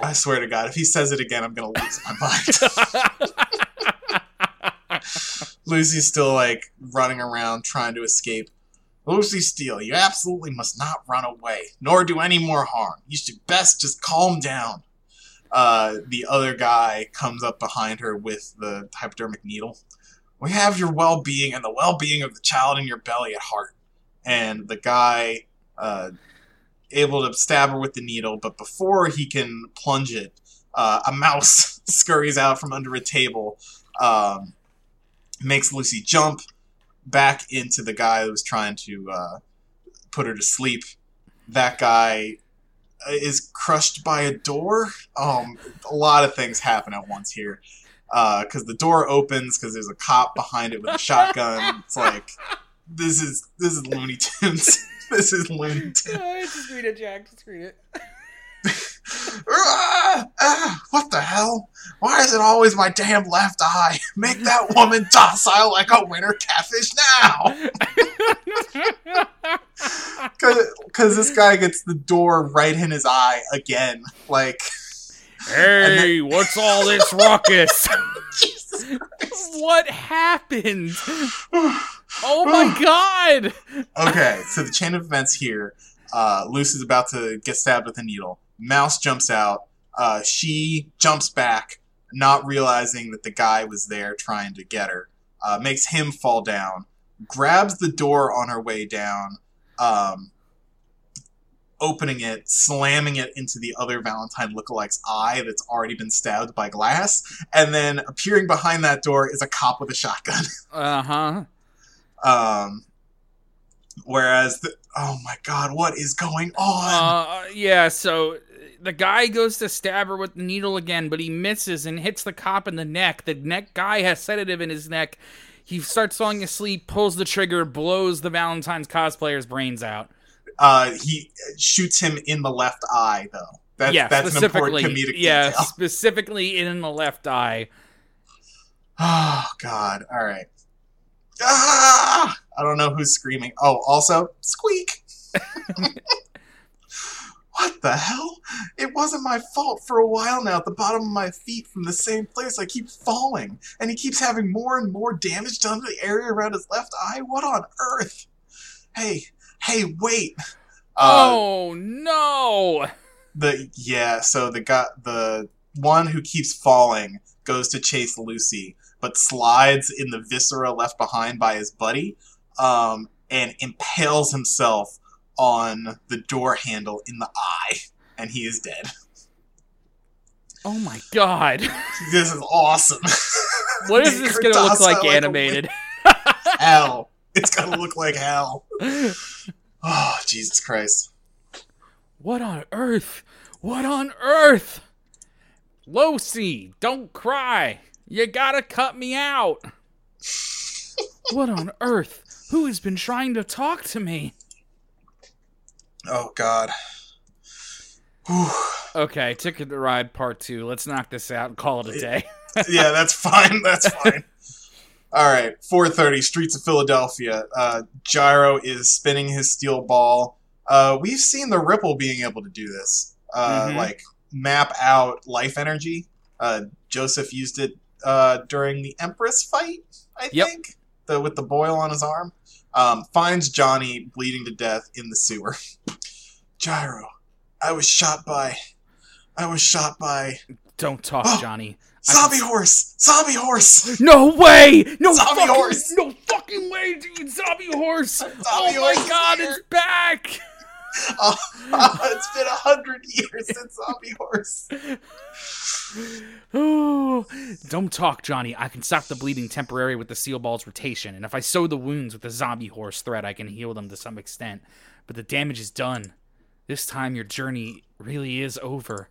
I swear to God, if he says it again, I'm gonna lose my mind. Lucy's still like running around trying to escape. Lucy Steele, you absolutely must not run away, nor do any more harm. You should best just calm down. Uh, the other guy comes up behind her with the hypodermic needle. We have your well being and the well being of the child in your belly at heart. And the guy, uh, able to stab her with the needle, but before he can plunge it, uh, a mouse scurries out from under a table, um, makes Lucy jump back into the guy who was trying to uh, put her to sleep. That guy uh, is crushed by a door. Um, a lot of things happen at once here. Because the door opens because there's a cop behind it with a shotgun. It's like this is this is Looney Tunes. this is Looney Tunes. just read it, Jack. Just read it. Ah, ah, what the hell? Why is it always my damn left eye? Make that woman docile like a winter catfish now! Because this guy gets the door right in his eye again. Like, Hey, what's all this ruckus? What happened? Oh my god! okay, so the chain of events here uh, Lucy's about to get stabbed with a needle. Mouse jumps out. Uh, she jumps back, not realizing that the guy was there trying to get her. Uh, makes him fall down. Grabs the door on her way down, um, opening it, slamming it into the other Valentine lookalike's eye that's already been stabbed by glass. And then appearing behind that door is a cop with a shotgun. Uh huh. Um, whereas, the, oh my god, what is going on? Uh, yeah, so the guy goes to stab her with the needle again, but he misses and hits the cop in the neck. The neck guy has sedative in his neck. He starts falling asleep, pulls the trigger, blows the Valentine's cosplayer's brains out. Uh, he shoots him in the left eye, though. That, yeah, that's an important specifically. comedic yeah, detail. specifically in the left eye. Oh god! All right. Ah! I don't know who's screaming. Oh, also squeak. what the hell? It wasn't my fault for a while now. At the bottom of my feet, from the same place, I keep falling, and he keeps having more and more damage done to the area around his left eye. What on earth? Hey, hey, wait. Uh, oh no! the yeah so the guy the one who keeps falling goes to chase lucy but slides in the viscera left behind by his buddy um, and impales himself on the door handle in the eye and he is dead Oh my god! this is awesome What is this gonna look docile like like animated? hell. It's gonna look like hell. Oh, Jesus Christ. What on earth? What on earth? Lucy, don't cry. You gotta cut me out. what on earth? Who has been trying to talk to me? Oh God. Whew. Okay, Ticket to Ride Part 2. Let's knock this out and call it a day. yeah, that's fine. That's fine. All right, 4:30, streets of Philadelphia. Uh, Gyro is spinning his steel ball. Uh, we've seen the Ripple being able to do this, uh, Mhm. like map out life energy. Uh, Joseph used it uh, during the Empress fight, I Yep. think, the with the boil on his arm. Um, finds Johnny bleeding to death in the sewer. Gyro, I was shot by. I was shot by Don't talk, Oh. Johnny. Zombie horse. Zombie horse. No way! No Zombie fucking, horse! No fucking way, dude! Zombie horse! oh Zombie my horse is god, it's back! Oh, it's been a hundred years since zombie horse. Oh, don't talk, Johnny. I can stop the bleeding temporarily with the steel ball's rotation, and if I sew the wounds with the zombie horse thread, I can heal them to some extent. But the damage is done. This time, your journey really is over.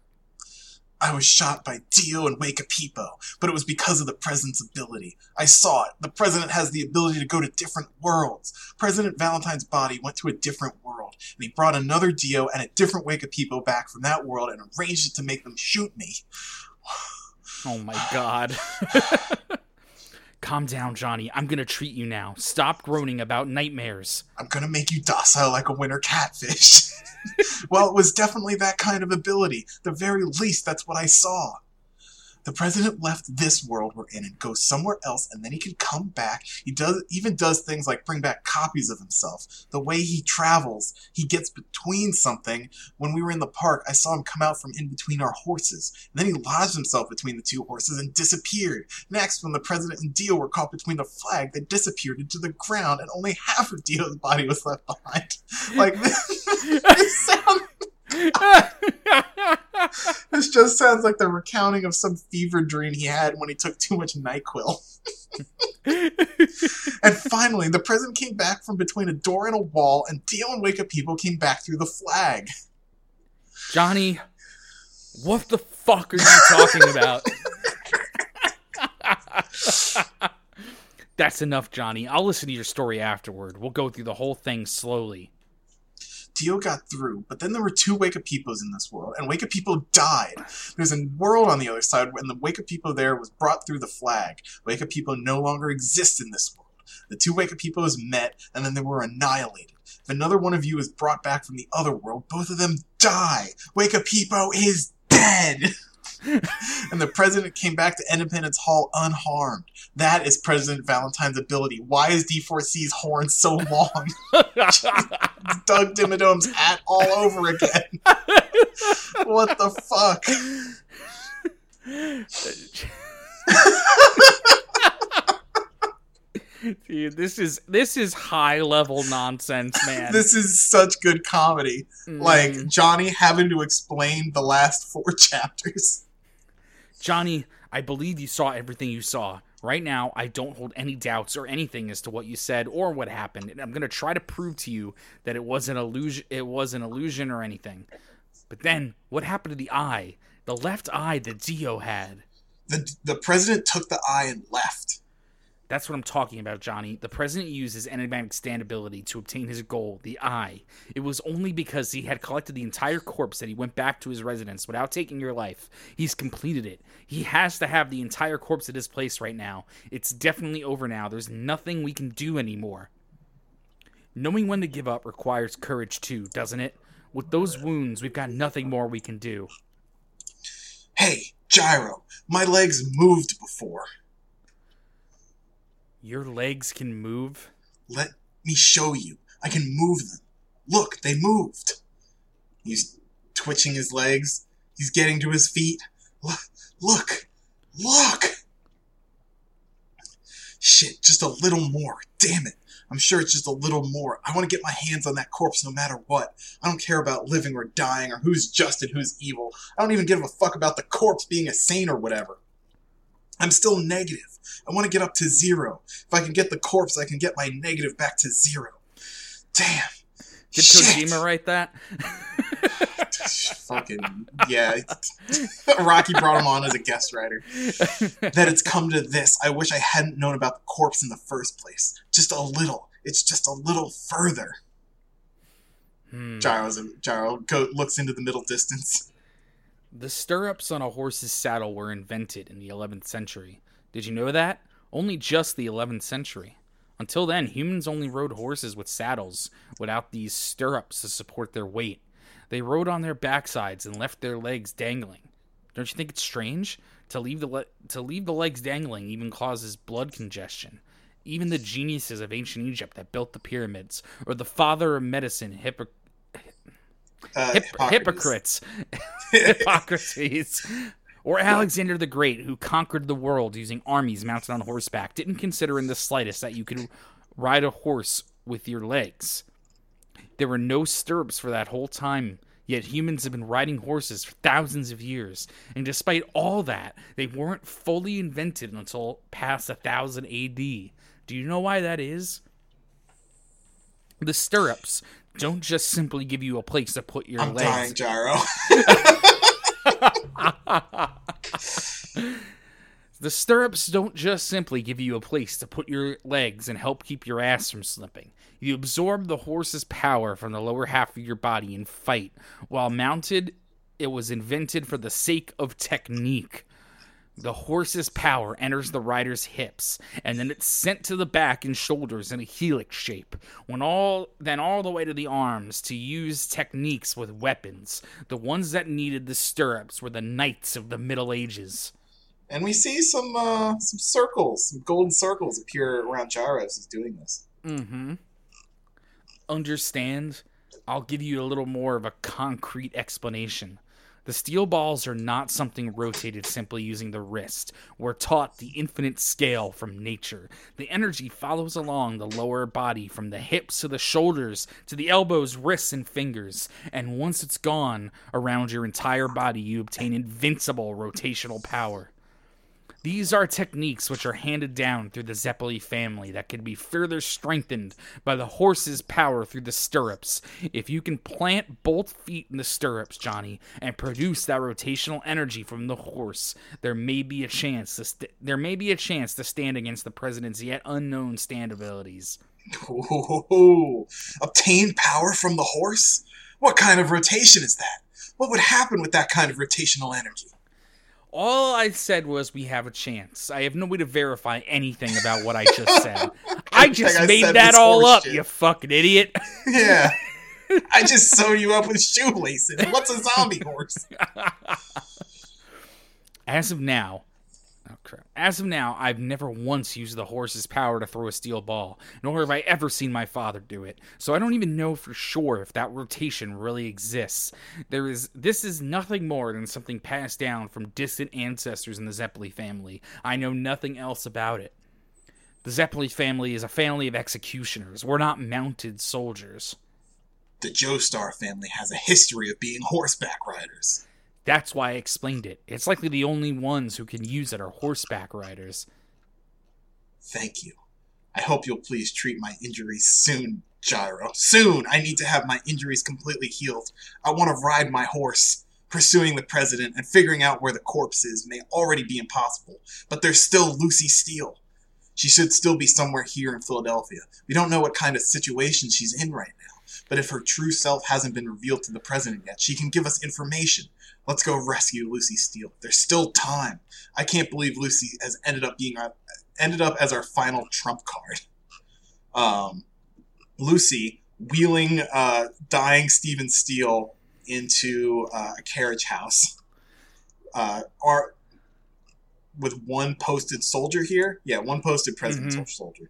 I was shot by Dio and Wekapipo, but it was because of the president's ability. I saw it. The president has the ability to go to different worlds. President Valentine's body went to a different world, and he brought another Dio and a different Wake Pipo back from that world and arranged it to make them shoot me. Oh my god. Calm down, Johnny. I'm gonna treat you now. Stop groaning about nightmares. I'm gonna make you docile like a winter catfish. well, it was definitely that kind of ability. The very least, that's what I saw. The president left this world we're in and goes somewhere else, and then he can come back. He does even does things like bring back copies of himself. The way he travels, he gets between something. When we were in the park, I saw him come out from in between our horses. And then he lodged himself between the two horses and disappeared. Next, when the president and Dio were caught between the flag, they disappeared into the ground, and only half of Dio's body was left behind. Like this, this sounds this just sounds like the recounting of some fever dream he had when he took too much NyQuil. and finally, the president came back from between a door and a wall, and Dio and Wekapipo came back through the flag. Johnny, what the fuck are you talking about? That's enough, Johnny. I'll listen to your story afterward. We'll go through the whole thing slowly. Dio got through, but then there were two Wekapipos in this world, and Wekapipo died. There's a world on the other side, and the Wekapipo there was brought through the flag. Wekapipo no longer exist in this world. The two Wekapipos met, and then they were annihilated. If another one of you is brought back from the other world, both of them die. Wekapipo is dead. and the president came back to Independence Hall unharmed. That is President Valentine's ability. Why is D4C's horn so long? Doug Dimmadome's hat all over again. what the fuck? Dude, this is this is high level nonsense, man. This is such good comedy. Like Mm. Johnny having to explain the last four chapters. Johnny, I believe you saw everything you saw. Right now, I don't hold any doubts or anything as to what you said or what happened, and I'm gonna try to prove to you that it was an illusion. It was an illusion or anything. But then, what happened to the eye? The left eye that Dio had. The the president took the eye and left. That's what I'm talking about, Johnny. The president used his enigmatic stand ability to obtain his goal, the eye. It was only because he had collected the entire corpse that he went back to his residence without taking your life. He's completed it. He has to have the entire corpse at his place right now. It's definitely over now. There's nothing we can do anymore. Knowing when to give up requires courage too, doesn't it? With those wounds, we've got nothing more we can do. Hey, Gyro, my legs moved before. Your legs can move? Let me show you. I can move them. Look, they moved. He's twitching his legs. He's getting to his feet. Look, look, look. Shit, just a little more. Damn it. I'm sure it's just a little more. I want to get my hands on that corpse no matter what. I don't care about living or dying or who's just and who's evil. I don't even give a fuck about the corpse being a saint or whatever. I'm still negative. I want to get up to zero. If I can get the corpse, I can get my negative back to zero. Damn. Did Shit. Kojima write that? Fucking yeah. Araki brought him on as a guest writer. That it's come to this. I wish I hadn't known about the corpse in the first place. Just a little. It's just a little further. Hmm. Gyro's Gyro go, looks into the middle distance. The stirrups on a horse's saddle were invented in the 11th century. Did you know that? Only just the 11th century. Until then, humans only rode horses with saddles without these stirrups to support their weight. They rode on their backsides and left their legs dangling. Don't you think it's strange? To leave the le- to leave the legs dangling even causes blood congestion. Even the geniuses of ancient Egypt that built the pyramids, or the father of medicine, Hippo- Uh, Hip- hypocrites, Hippocrates, or Alexander the Great, who conquered the world using armies mounted on horseback, didn't consider in the slightest that you could ride a horse with your legs. There were no stirrups for that whole time, yet humans have been riding horses for thousands of years, and despite all that, they weren't fully invented until past 1000 AD. Do you know why that is? The stirrups don't just simply give you a place to put your I'm legs. dying, Gyro. The stirrups don't just simply give you a place to put your legs and help keep your ass from slipping. You absorb the horse's power from the lower half of your body and fight. While mounted, it was invented for the sake of technique. The horse's power enters the rider's hips, and then it's sent to the back and shoulders in a helix shape. When all then all the way to the arms to use techniques with weapons. The ones that needed the stirrups were the knights of the Middle Ages. and we see some uh, some circles, some golden circles appear around Gyro as he's doing this. Mm-hmm. Understand? I'll give you a little more of a concrete explanation. The steel balls are not something rotated simply using the wrist. We're taught the infinite scale from nature. The energy follows along the lower body from the hips to the shoulders to the elbows, wrists, and fingers. And once it's gone around your entire body, you obtain invincible rotational power. These are techniques which are handed down through the Zeppeli family that can be further strengthened by the horse's power through the stirrups. If you can plant both feet in the stirrups, Johnny, and produce that rotational energy from the horse, there may be a chance to st- there may be a chance to stand against the president's yet unknown stand abilities. Ooh, obtain power from the horse? What kind of rotation is that? What would happen with that kind of rotational energy? All I said was we have a chance. I have no way to verify anything about what I just said. I just I made that all up, shit. you fucking idiot. Yeah. I just sewed you up with shoelaces. What's a zombie horse? As of now, oh crap. As of now, I've never once used the horse's power to throw a steel ball, nor have I ever seen my father do it. So I don't even know for sure if that rotation really exists. There is this is nothing more than something passed down from distant ancestors in the Zeppeli family. I know nothing else about it. The Zeppeli family is a family of executioners. We're not mounted soldiers. The Joestar family has a history of being horseback riders. That's why I explained it. It's likely the only ones who can use it are horseback riders. Thank you. I hope you'll please treat my injuries soon, Gyro. Soon! I need to have my injuries completely healed. I want to ride my horse. Pursuing the president and figuring out where the corpse is may already be impossible, but there's still Lucy Steele. She should still be somewhere here in Philadelphia. We don't know what kind of situation she's in right now, but if her true self hasn't been revealed to the president yet, she can give us information. Let's go rescue Lucy Steele. There's still time. I can't believe Lucy has ended up being our, ended up as our final trump card. Um, Lucy wheeling uh, dying Stephen Steele into uh, a carriage house. Uh, are with one posted soldier here. Yeah, one posted presidential soldier.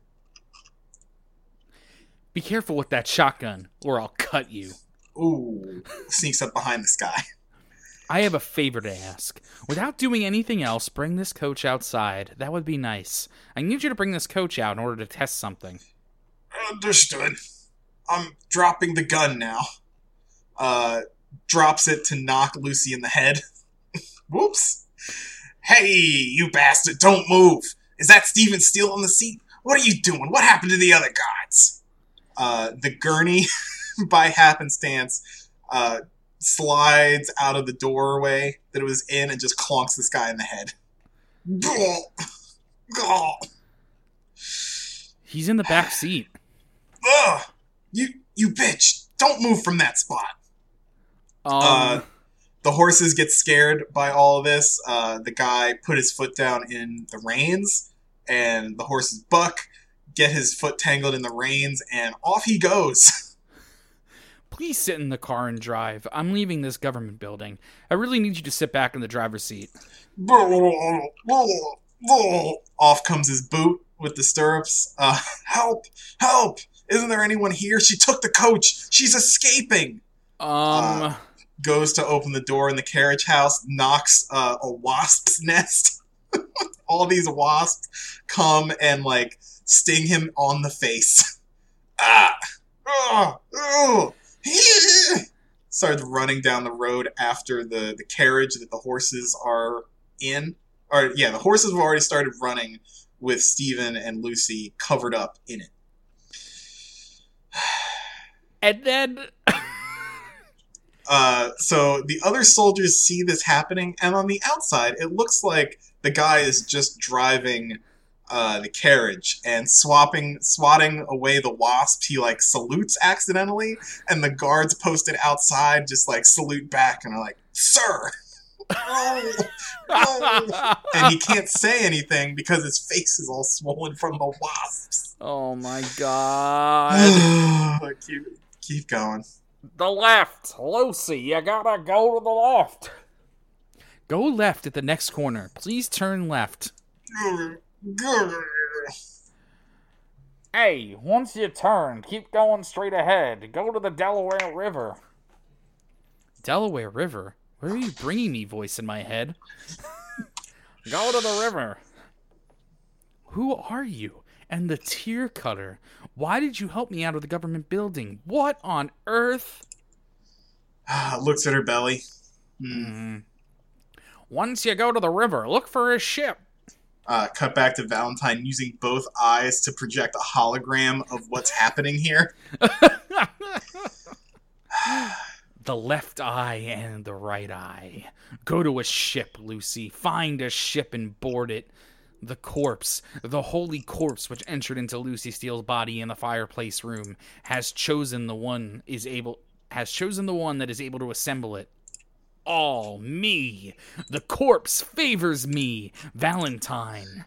Be careful with that shotgun, or I'll cut you. Ooh, sneaks up behind this guy. I have a favor to ask. Without doing anything else, bring this coach outside. That would be nice. I need you to bring this coach out in order to test something. Understood. I'm dropping the gun now. Uh, drops it to knock Lucy in the head. Whoops. Hey, you bastard, don't move! Is that Steven Steele on the seat? What are you doing? What happened to the other guards? Uh, the gurney, by happenstance, uh, slides out of the doorway that it was in and just clonks this guy in the head. He's in the back seat. Ugh! You, you bitch! Don't move from that spot! Um, Uh, the horses get scared by all of this. Uh, the guy put his foot down in the reins, and the horses buck, get his foot tangled in the reins, and off he goes. please sit in the car and drive. I'm leaving this government building. I really need you to sit back in the driver's seat. off comes his boot with the stirrups. Uh, help! Help! Isn't there anyone here? She took the coach. She's escaping. Um, Uh, Goes to open the door in the carriage house, knocks uh, a wasp's nest. All these wasps come and like sting him on the face. ah! Oh! Oh! Starts running down the road after the, the carriage that the horses are in. Or yeah, the horses have already started running with Stephen and Lucy covered up in it. and then Uh, so the other soldiers see this happening, and on the outside, it looks like the guy is just driving uh, the carriage and swapping, swatting away the wasps. He like salutes accidentally, and the guards posted outside just like salute back and are like, "Sir." Oh, no." and he can't say anything because his face is all swollen from the wasps. Oh my god. keep, keep going. the left. Lucy, you gotta go to the left. Go left at the next corner. Please turn left. Hey, once you turn, keep going straight ahead. Go to the Delaware River. Delaware River? Where are you bringing me, voice in my head? Go to the river. Who are you? And the tear cutter. Why did you help me out of the government building? What on earth? Looks at her belly. Hmm. Once you go to the river, look for a ship. Uh, cut back to Valentine using both eyes to project a hologram of what's happening here. The left eye and the right eye. Go to a ship, Lucy. Find a ship and board it. The corpse, the holy corpse which entered into Lucy Steele's body in the fireplace room, has chosen the one is able has chosen the one that is able to assemble it. All me. The corpse favors me, Valentine.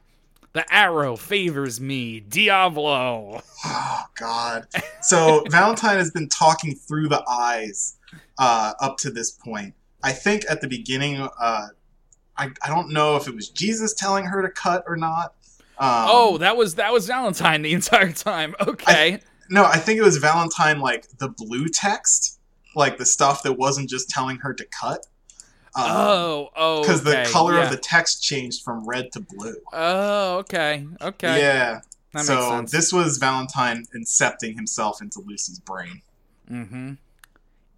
The arrow favors me, Diavolo. Oh God! So Valentine has been talking through the eyes uh, up to this point. I think at the beginning, uh, I I don't know if it was Jesus telling her to cut or not. Um, Oh, that was that was Valentine the entire time. Okay. no, I think it was Valentine like the blue text, like the stuff that wasn't just telling her to cut. Um, oh, oh. because okay, the color yeah. of the text changed from red to blue. Oh, okay. Okay. Yeah. That so this was Valentine incepting himself into Lucy's brain. Mm-hmm.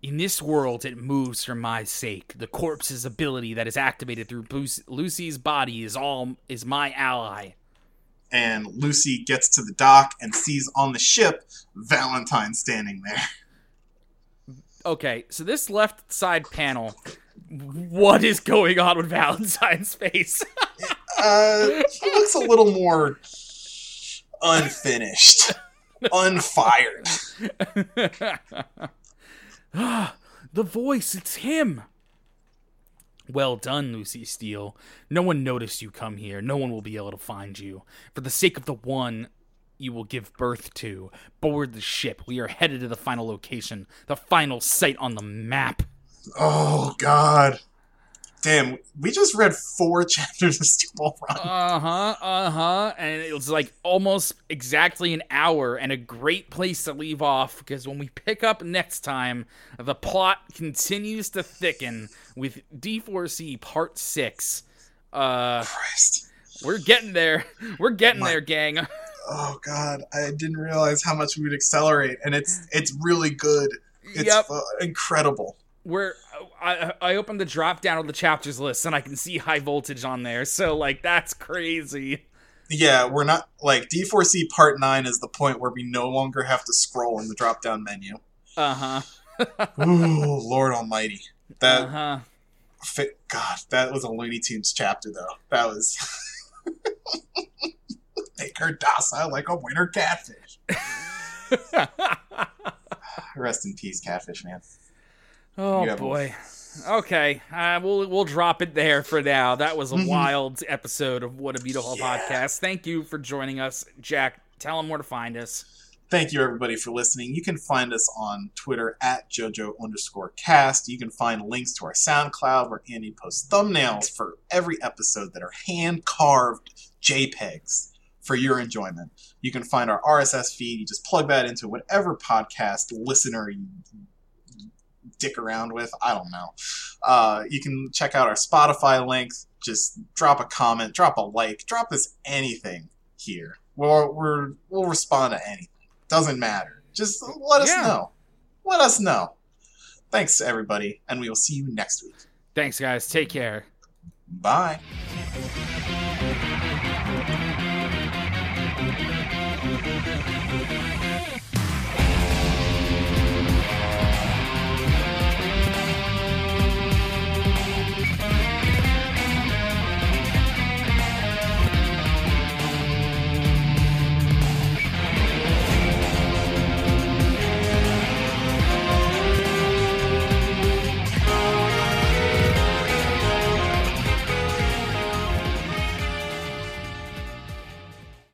In this world, it moves for my sake. The corpse's ability that is activated through Lucy's body is all is my ally. And Lucy gets to the dock and sees on the ship Valentine standing there. Okay, so this left side panel, what is going on with Valentine's face? Uh, he looks a little more unfinished, unfired. the voice, it's him. Well done, Lucy Steele. No one noticed you come here. No one will be able to find you. For the sake of the one you will give birth to, board the ship. We are headed to the final location, the final site on the map. Oh God! Damn, we just read four chapters of Steel Run. Uh huh, uh huh. And it was like almost exactly an hour and a great place to leave off because when we pick up next time, the plot continues to thicken with D4C Part 6. Uh, Christ! we're getting there. We're getting My- there, gang. Oh God! I didn't realize how much we would accelerate, and it's it's really good. It's Yep. incredible. We're I I opened the drop down of the chapters list and I can see high voltage on there. So like that's crazy. Yeah, we're not like D4C Part Nine is the point where we no longer have to scroll in the drop down menu. Uh huh. Ooh, Lord Almighty, that Uh huh. fit. God, that was a Looney Tunes chapter though. That was. Make her docile like a winter catfish. Rest in peace, catfish man. oh boy. Okay, uh, we'll we'll drop it there for now. That was a wild episode of What a Beautiful Yeah. Podcast. Thank you for joining us, Jack. Tell them where to find us. Thank you everybody for listening. You can find us on Twitter at JoJo underscore cast. You can find links to our SoundCloud where Andy posts thumbnails for every episode that are hand carved JPEGs for your enjoyment. You can find our RSS feed. You just plug that into whatever podcast listener you dick around with. I don't know. Uh, you can check out our Spotify link. Just drop a comment, drop a like, drop us anything here. We're, we're, we'll respond to anything. Doesn't matter. Just let us Yeah. know. Let us know. Thanks, everybody, and we will see you next week. Thanks, guys. Take care. Bye.